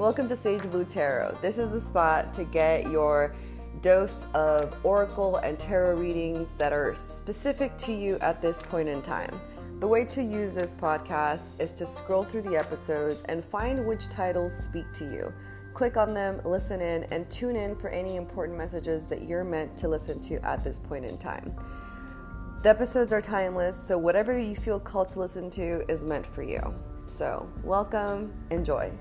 Welcome to Sage Blue Tarot. This is a spot to get your dose of oracle and tarot readings that are specific to you at this point in time. The way to use this podcast is to scroll through the episodes and find which titles speak to you. Click on them, listen in, and tune in for any important messages that you're meant to listen to at this point in time. The episodes are timeless, so whatever you feel called to listen to is meant for you. So, welcome, enjoy.